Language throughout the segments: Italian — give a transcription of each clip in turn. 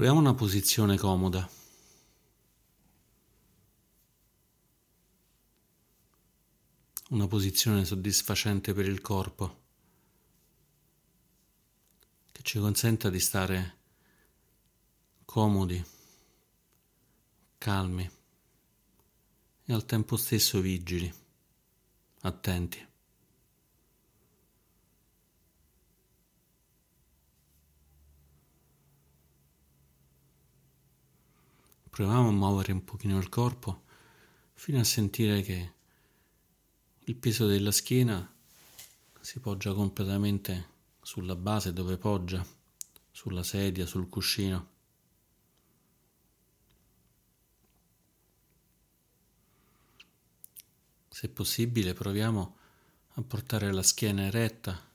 Troviamo una posizione comoda. Una posizione soddisfacente per il corpo che ci consenta di stare comodi, calmi e al tempo stesso vigili, attenti. Proviamo a muovere un pochino il corpo fino a sentire che il peso della schiena si poggia completamente sulla base dove poggia, sulla sedia, sul cuscino. Se possibile proviamo a portare la schiena eretta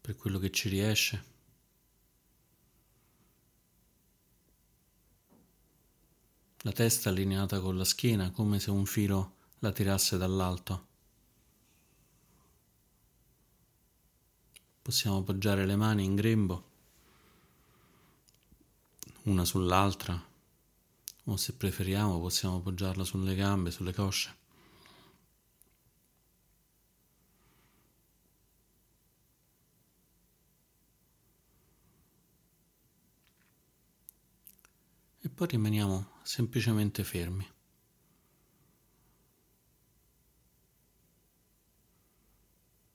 per quello che ci riesce. La testa allineata con la schiena come se un filo la tirasse dall'alto. Possiamo appoggiare le mani in grembo, una sull'altra, o se preferiamo possiamo appoggiarla sulle gambe, sulle cosce. E poi rimaniamo semplicemente fermi.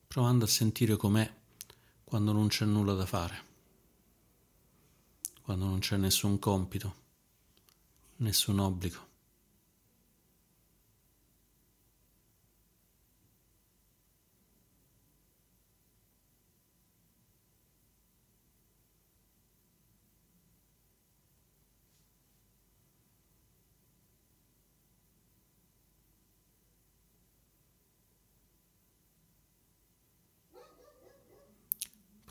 Provando a sentire com'è quando non c'è nulla da fare, quando non c'è nessun compito, nessun obbligo.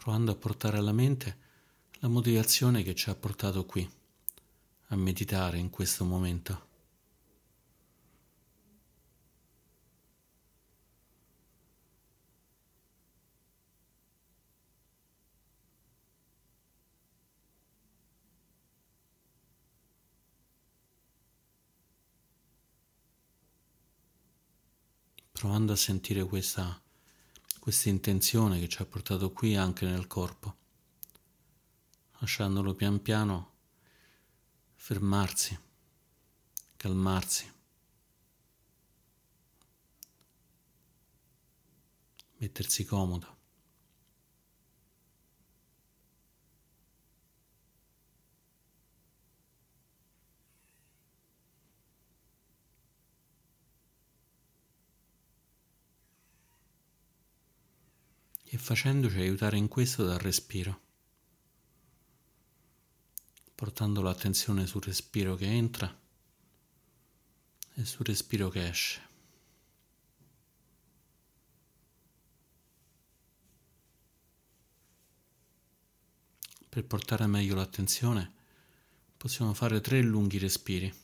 Provando a portare alla mente la motivazione che ci ha portato qui, a meditare in questo momento. provando a sentire questa questa intenzione che ci ha portato qui anche nel corpo, lasciandolo pian piano fermarsi, calmarsi, mettersi comodo. E facendoci aiutare in questo dal respiro, portando l'attenzione sul respiro che entra e sul respiro che esce. Per portare meglio l'attenzione possiamo fare tre lunghi respiri.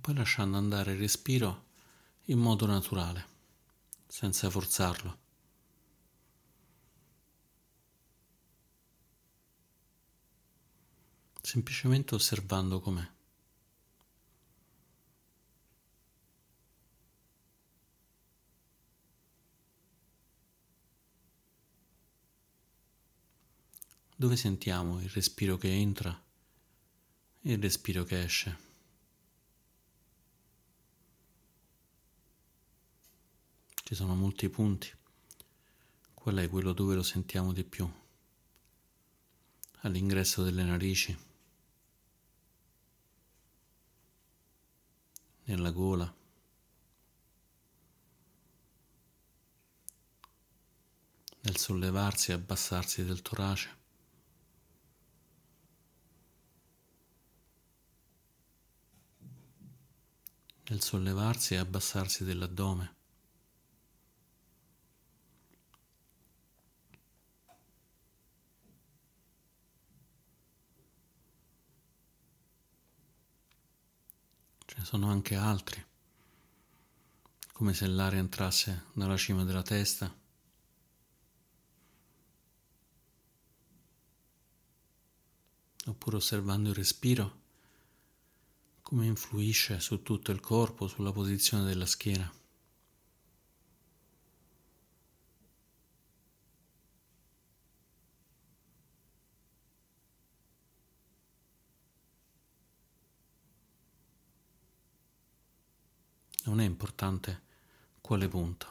Poi lasciando andare il respiro in modo naturale, senza forzarlo. Semplicemente osservando com'è. Dove sentiamo il respiro che entra e il respiro che esce. Ci sono molti punti. Qual è quello dove lo sentiamo di più? All'ingresso delle narici, nella gola. nel sollevarsi e abbassarsi del torace. nel sollevarsi e abbassarsi dell'addome. Ne sono anche altri, come se l'aria entrasse dalla cima della testa. Oppure osservando il respiro, come influisce su tutto il corpo, sulla posizione della schiena. Non è importante quale punto.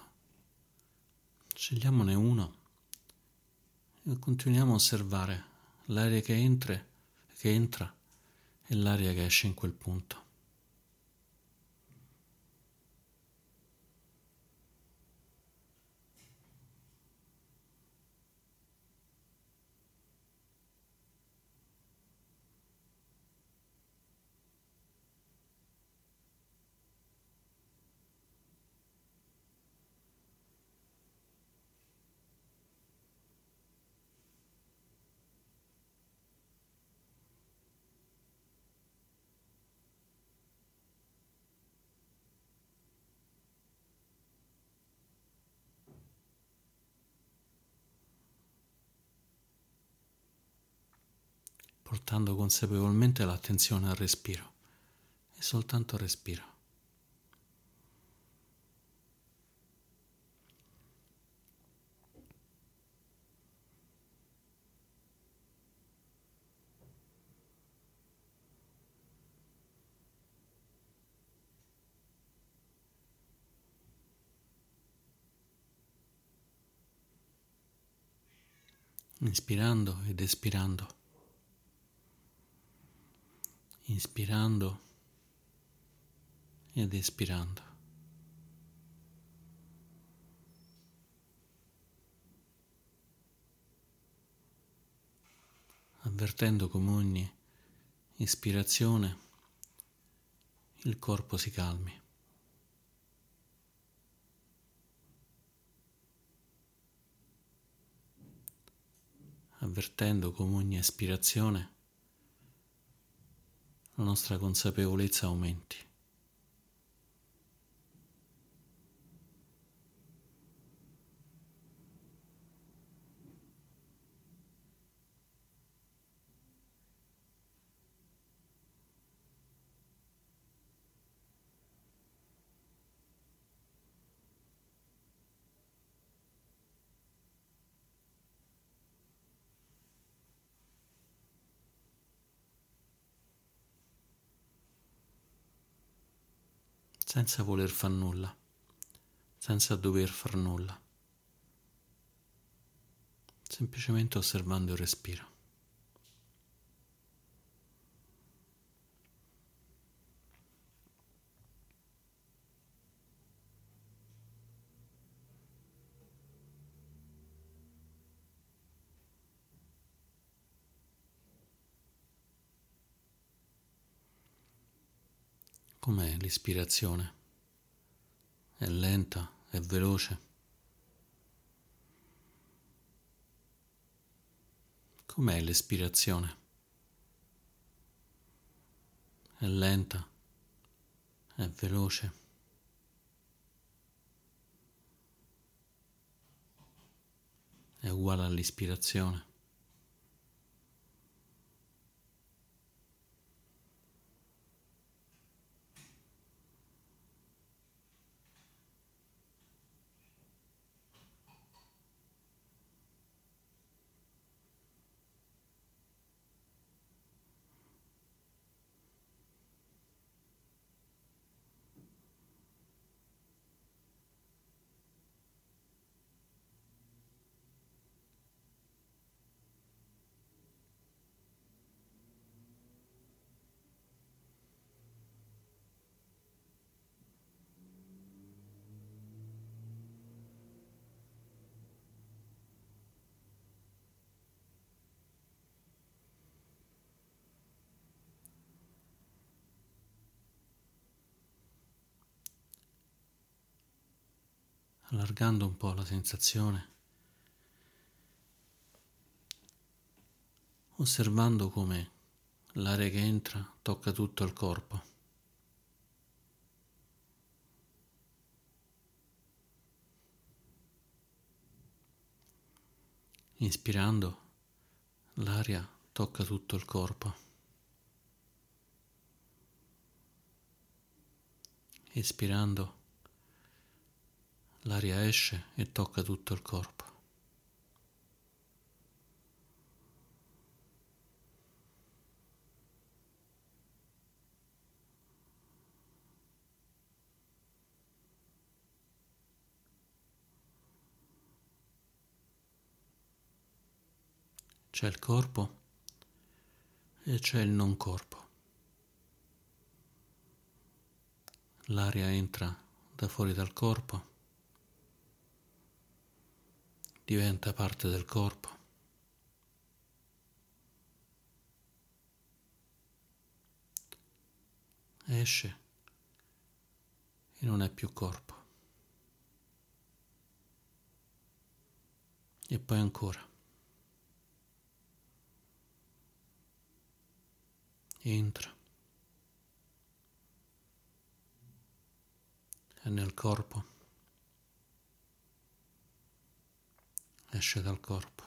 Scegliamone uno e continuiamo a osservare l'aria che entra, che entra e l'aria che esce in quel punto. Portando consapevolmente l'attenzione al respiro e soltanto al respiro. inspirando ed espirando inspirando ed espirando. avvertendo come ogni ispirazione il corpo si calmi. Avvertendo come ogni espirazione la nostra consapevolezza aumenti. Senza voler far nulla, senza dover far nulla, semplicemente osservando il respiro. Com'è l'ispirazione? È lenta, è veloce. Com'è l'espirazione? È lenta, è veloce. È uguale all'ispirazione. Allargando un po' la sensazione, osservando come l'aria che entra tocca tutto il corpo. Inspirando, l'aria tocca tutto il corpo. Espirando, l'aria esce e tocca tutto il corpo. C'è il corpo e c'è il non corpo. L'aria entra da fuori dal corpo, diventa parte del corpo. Esce e non è più corpo. E poi ancora. entra, è nel corpo, esce dal corpo.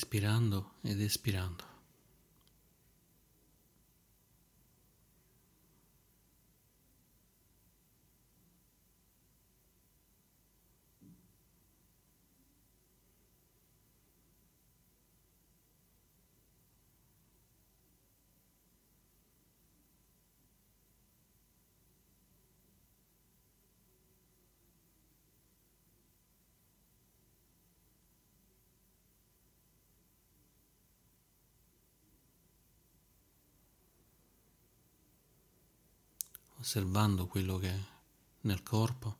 Inspirando ed espirando. Osservando quello che è nel corpo,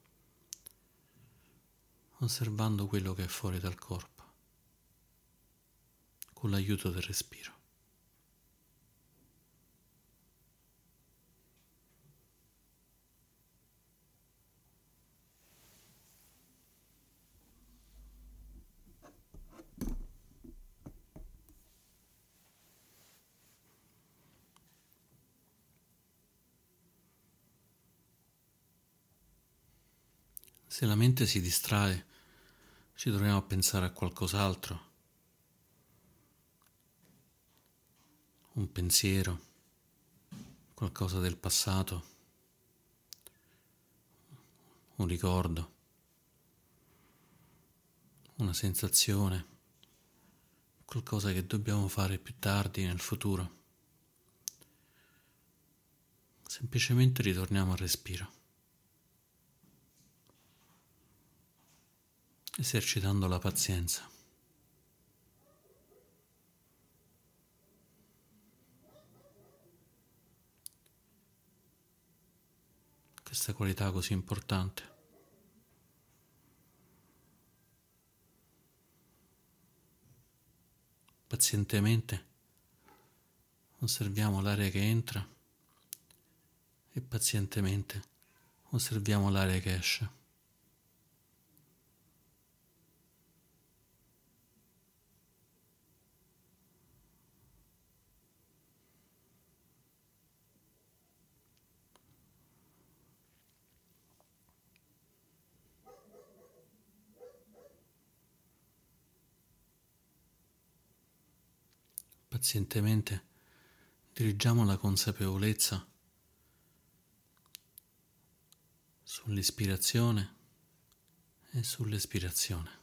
osservando quello che è fuori dal corpo, con l'aiuto del respiro. Se la mente si distrae, ci troviamo a pensare a qualcos'altro, un pensiero, qualcosa del passato, un ricordo, una sensazione, qualcosa che dobbiamo fare più tardi nel futuro. Semplicemente ritorniamo al respiro. Esercitando la pazienza. Questa qualità così importante. Pazientemente osserviamo l'aria che entra e pazientemente osserviamo l'aria che esce. Pazientemente dirigiamo la consapevolezza sull'ispirazione e sull'espirazione.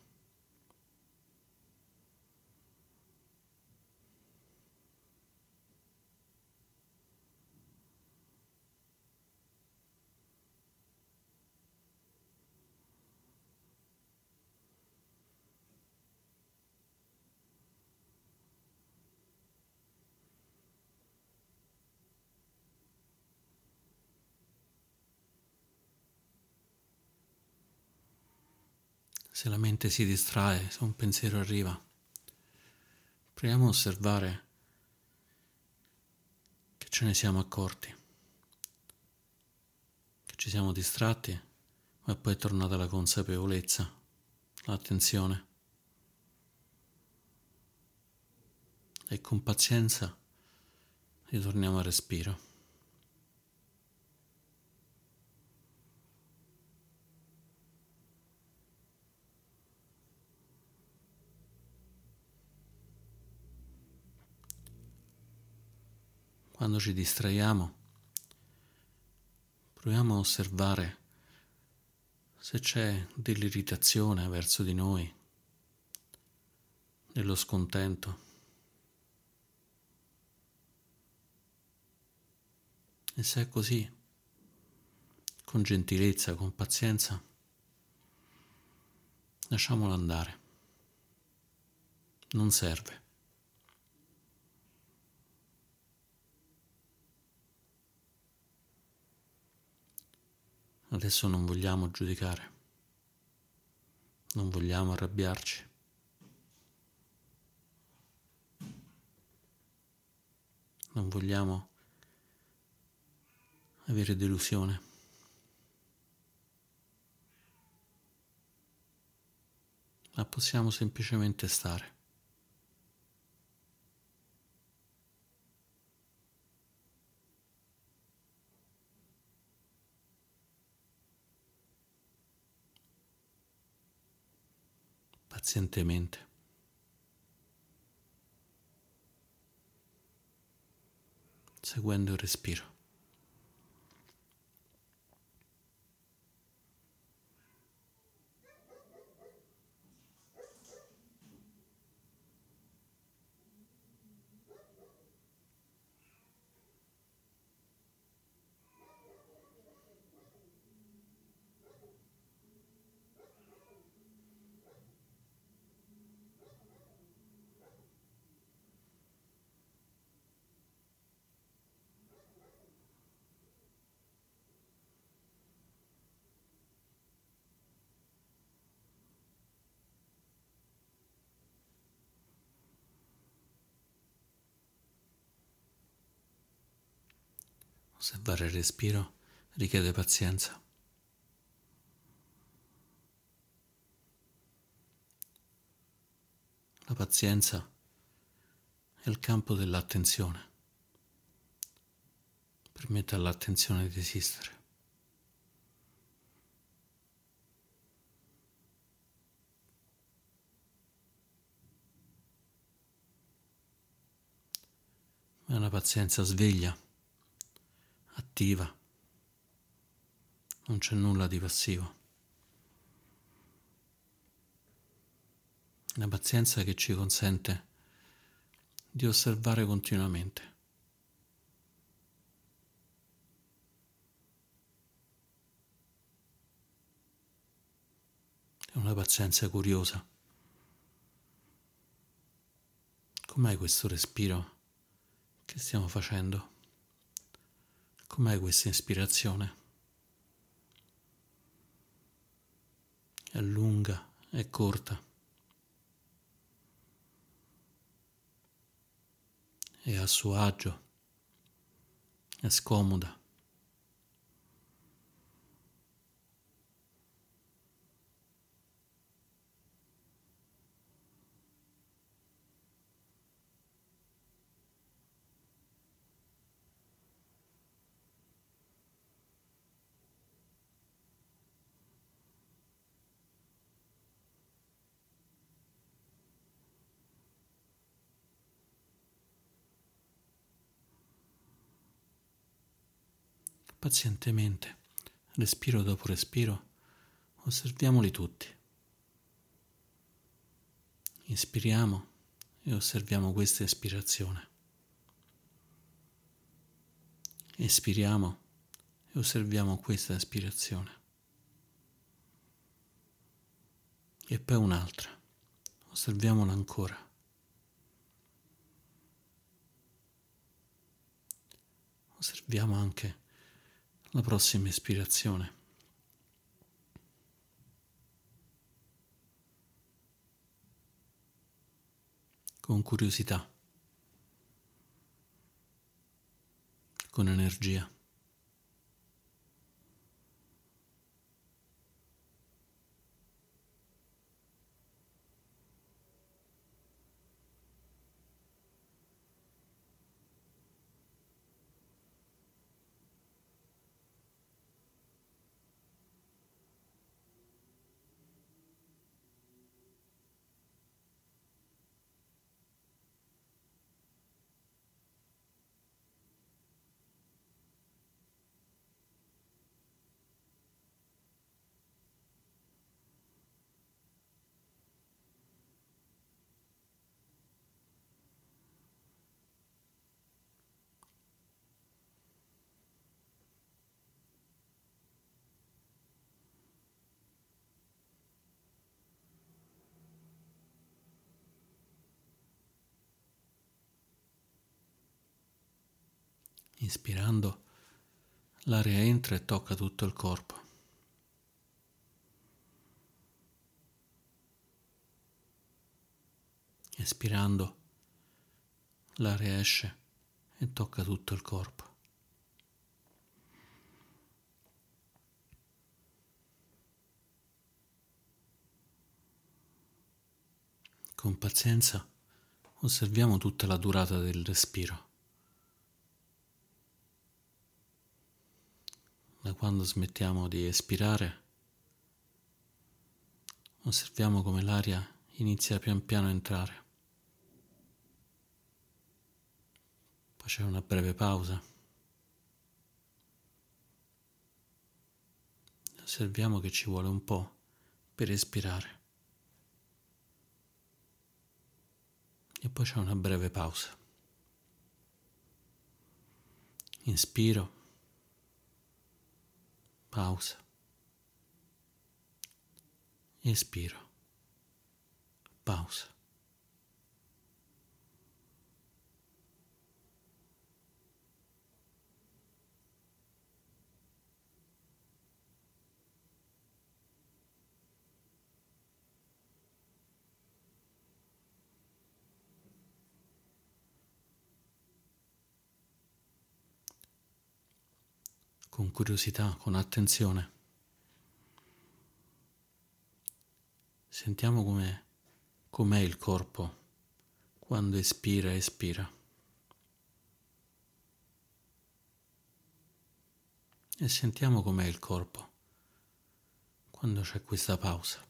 Se la mente si distrae, se un pensiero arriva, proviamo a osservare che ce ne siamo accorti, che ci siamo distratti, ma poi è tornata la consapevolezza, l'attenzione. E con pazienza ritorniamo al respiro. Quando ci distraiamo, proviamo a osservare se c'è dell'irritazione verso di noi, dello scontento. E se è così, con gentilezza, con pazienza, lasciamolo andare. Non serve. Adesso non vogliamo giudicare, non vogliamo arrabbiarci. Non vogliamo avere delusione. Ma possiamo semplicemente stare. Pazientemente. seguendo il respiro. Osservare il respiro richiede pazienza. La pazienza è il campo dell'attenzione. Permette all'attenzione di esistere. È una pazienza sveglia attiva, non c'è nulla di passivo. Una pazienza che ci consente di osservare continuamente. È una pazienza curiosa. Com'è questo respiro che stiamo facendo? Com'è questa ispirazione? È lunga, è corta. È a suo agio, è scomoda. Pazientemente, respiro dopo respiro, osserviamoli tutti. Inspiriamo e osserviamo questa ispirazione. Espiriamo e osserviamo questa ispirazione. E poi un'altra. Osserviamola ancora. Osserviamo anche la prossima ispirazione. Con curiosità, con energia. Inspirando, l'aria entra e tocca tutto il corpo. Espirando, l'aria esce e tocca tutto il corpo. Con pazienza osserviamo tutta la durata del respiro. Da quando smettiamo di espirare, osserviamo come l'aria inizia pian piano a entrare. Poi c'è una breve pausa. Osserviamo che ci vuole un po' per espirare. E poi c'è una breve pausa. Inspiro pausa, espiro, pausa. Con curiosità, con attenzione. Sentiamo com'è, com'è il corpo quando espira e espira. E sentiamo com'è il corpo quando c'è questa pausa.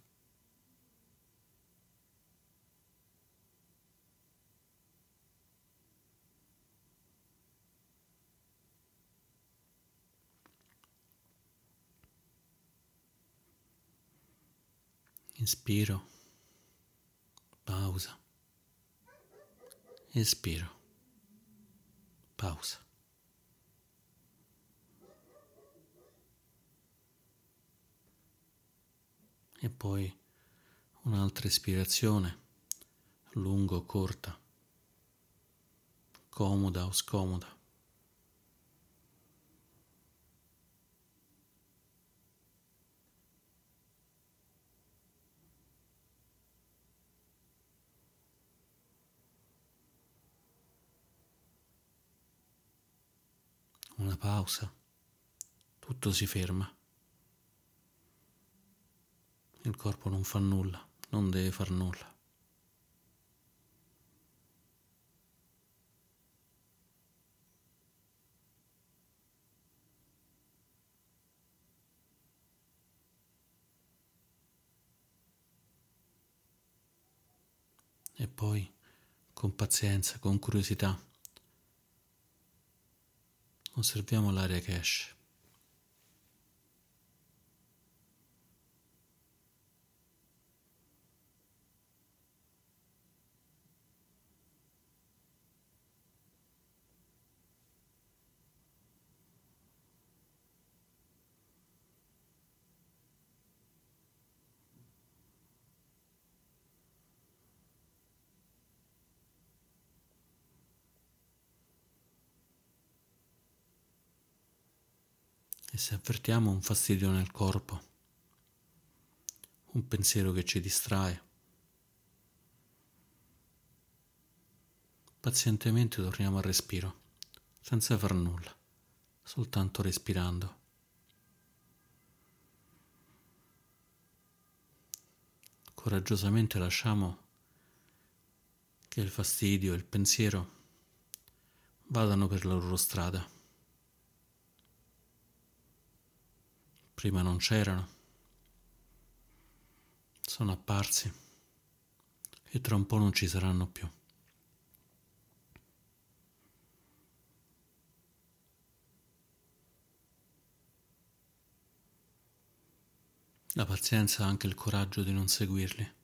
Inspiro, pausa, espiro, pausa. E poi un'altra ispirazione, lunga o corta, comoda o scomoda. Una pausa, tutto si ferma. Il corpo non fa nulla, non deve far nulla. E poi, con pazienza, con curiosità, Osserviamo l'aria che E se avvertiamo un fastidio nel corpo, un pensiero che ci distrae, pazientemente torniamo al respiro, senza far nulla, soltanto respirando. Coraggiosamente lasciamo che il fastidio e il pensiero vadano per la loro strada. Prima non c'erano, sono apparsi e tra un po' non ci saranno più. La pazienza ha anche il coraggio di non seguirli.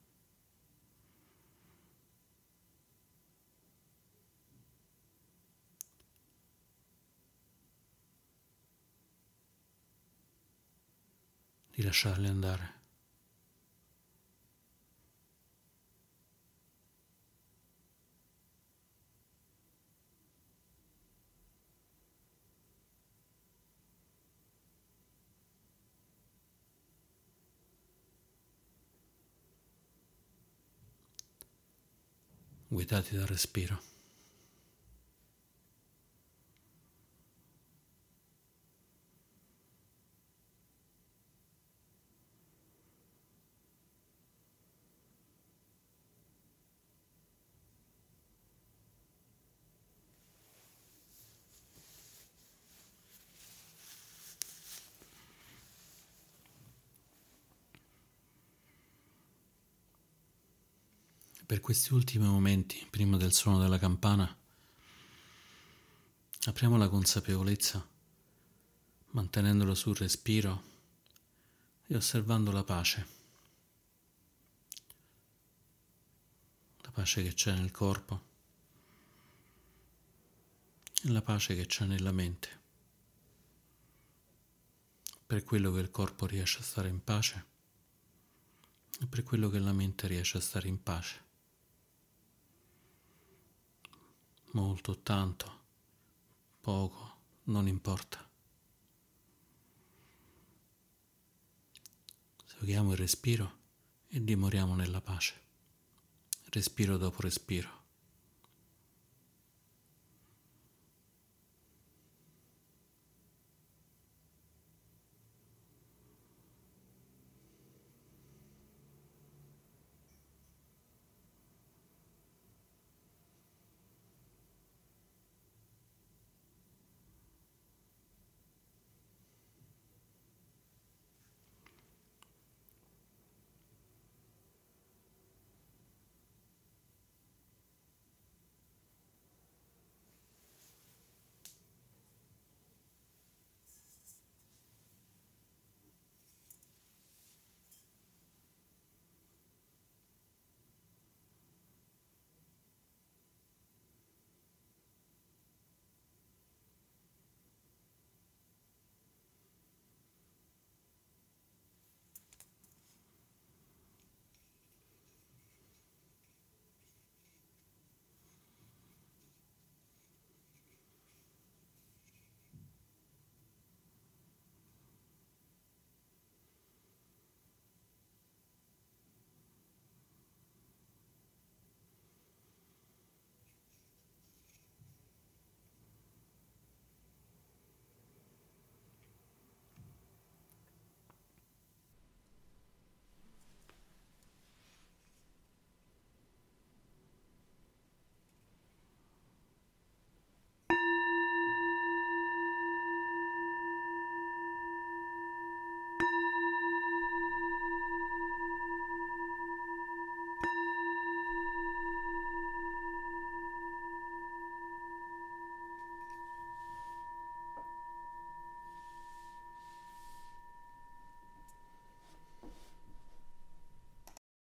Di lasciarli andare. guidati dal respiro. Per questi ultimi momenti, prima del suono della campana, apriamo la consapevolezza, mantenendolo sul respiro e osservando la pace. La pace che c'è nel corpo e la pace che c'è nella mente. Per quello che il corpo riesce a stare in pace e per quello che la mente riesce a stare in pace. Molto, tanto, poco, non importa. Seguiamo il respiro e dimoriamo nella pace, respiro dopo respiro.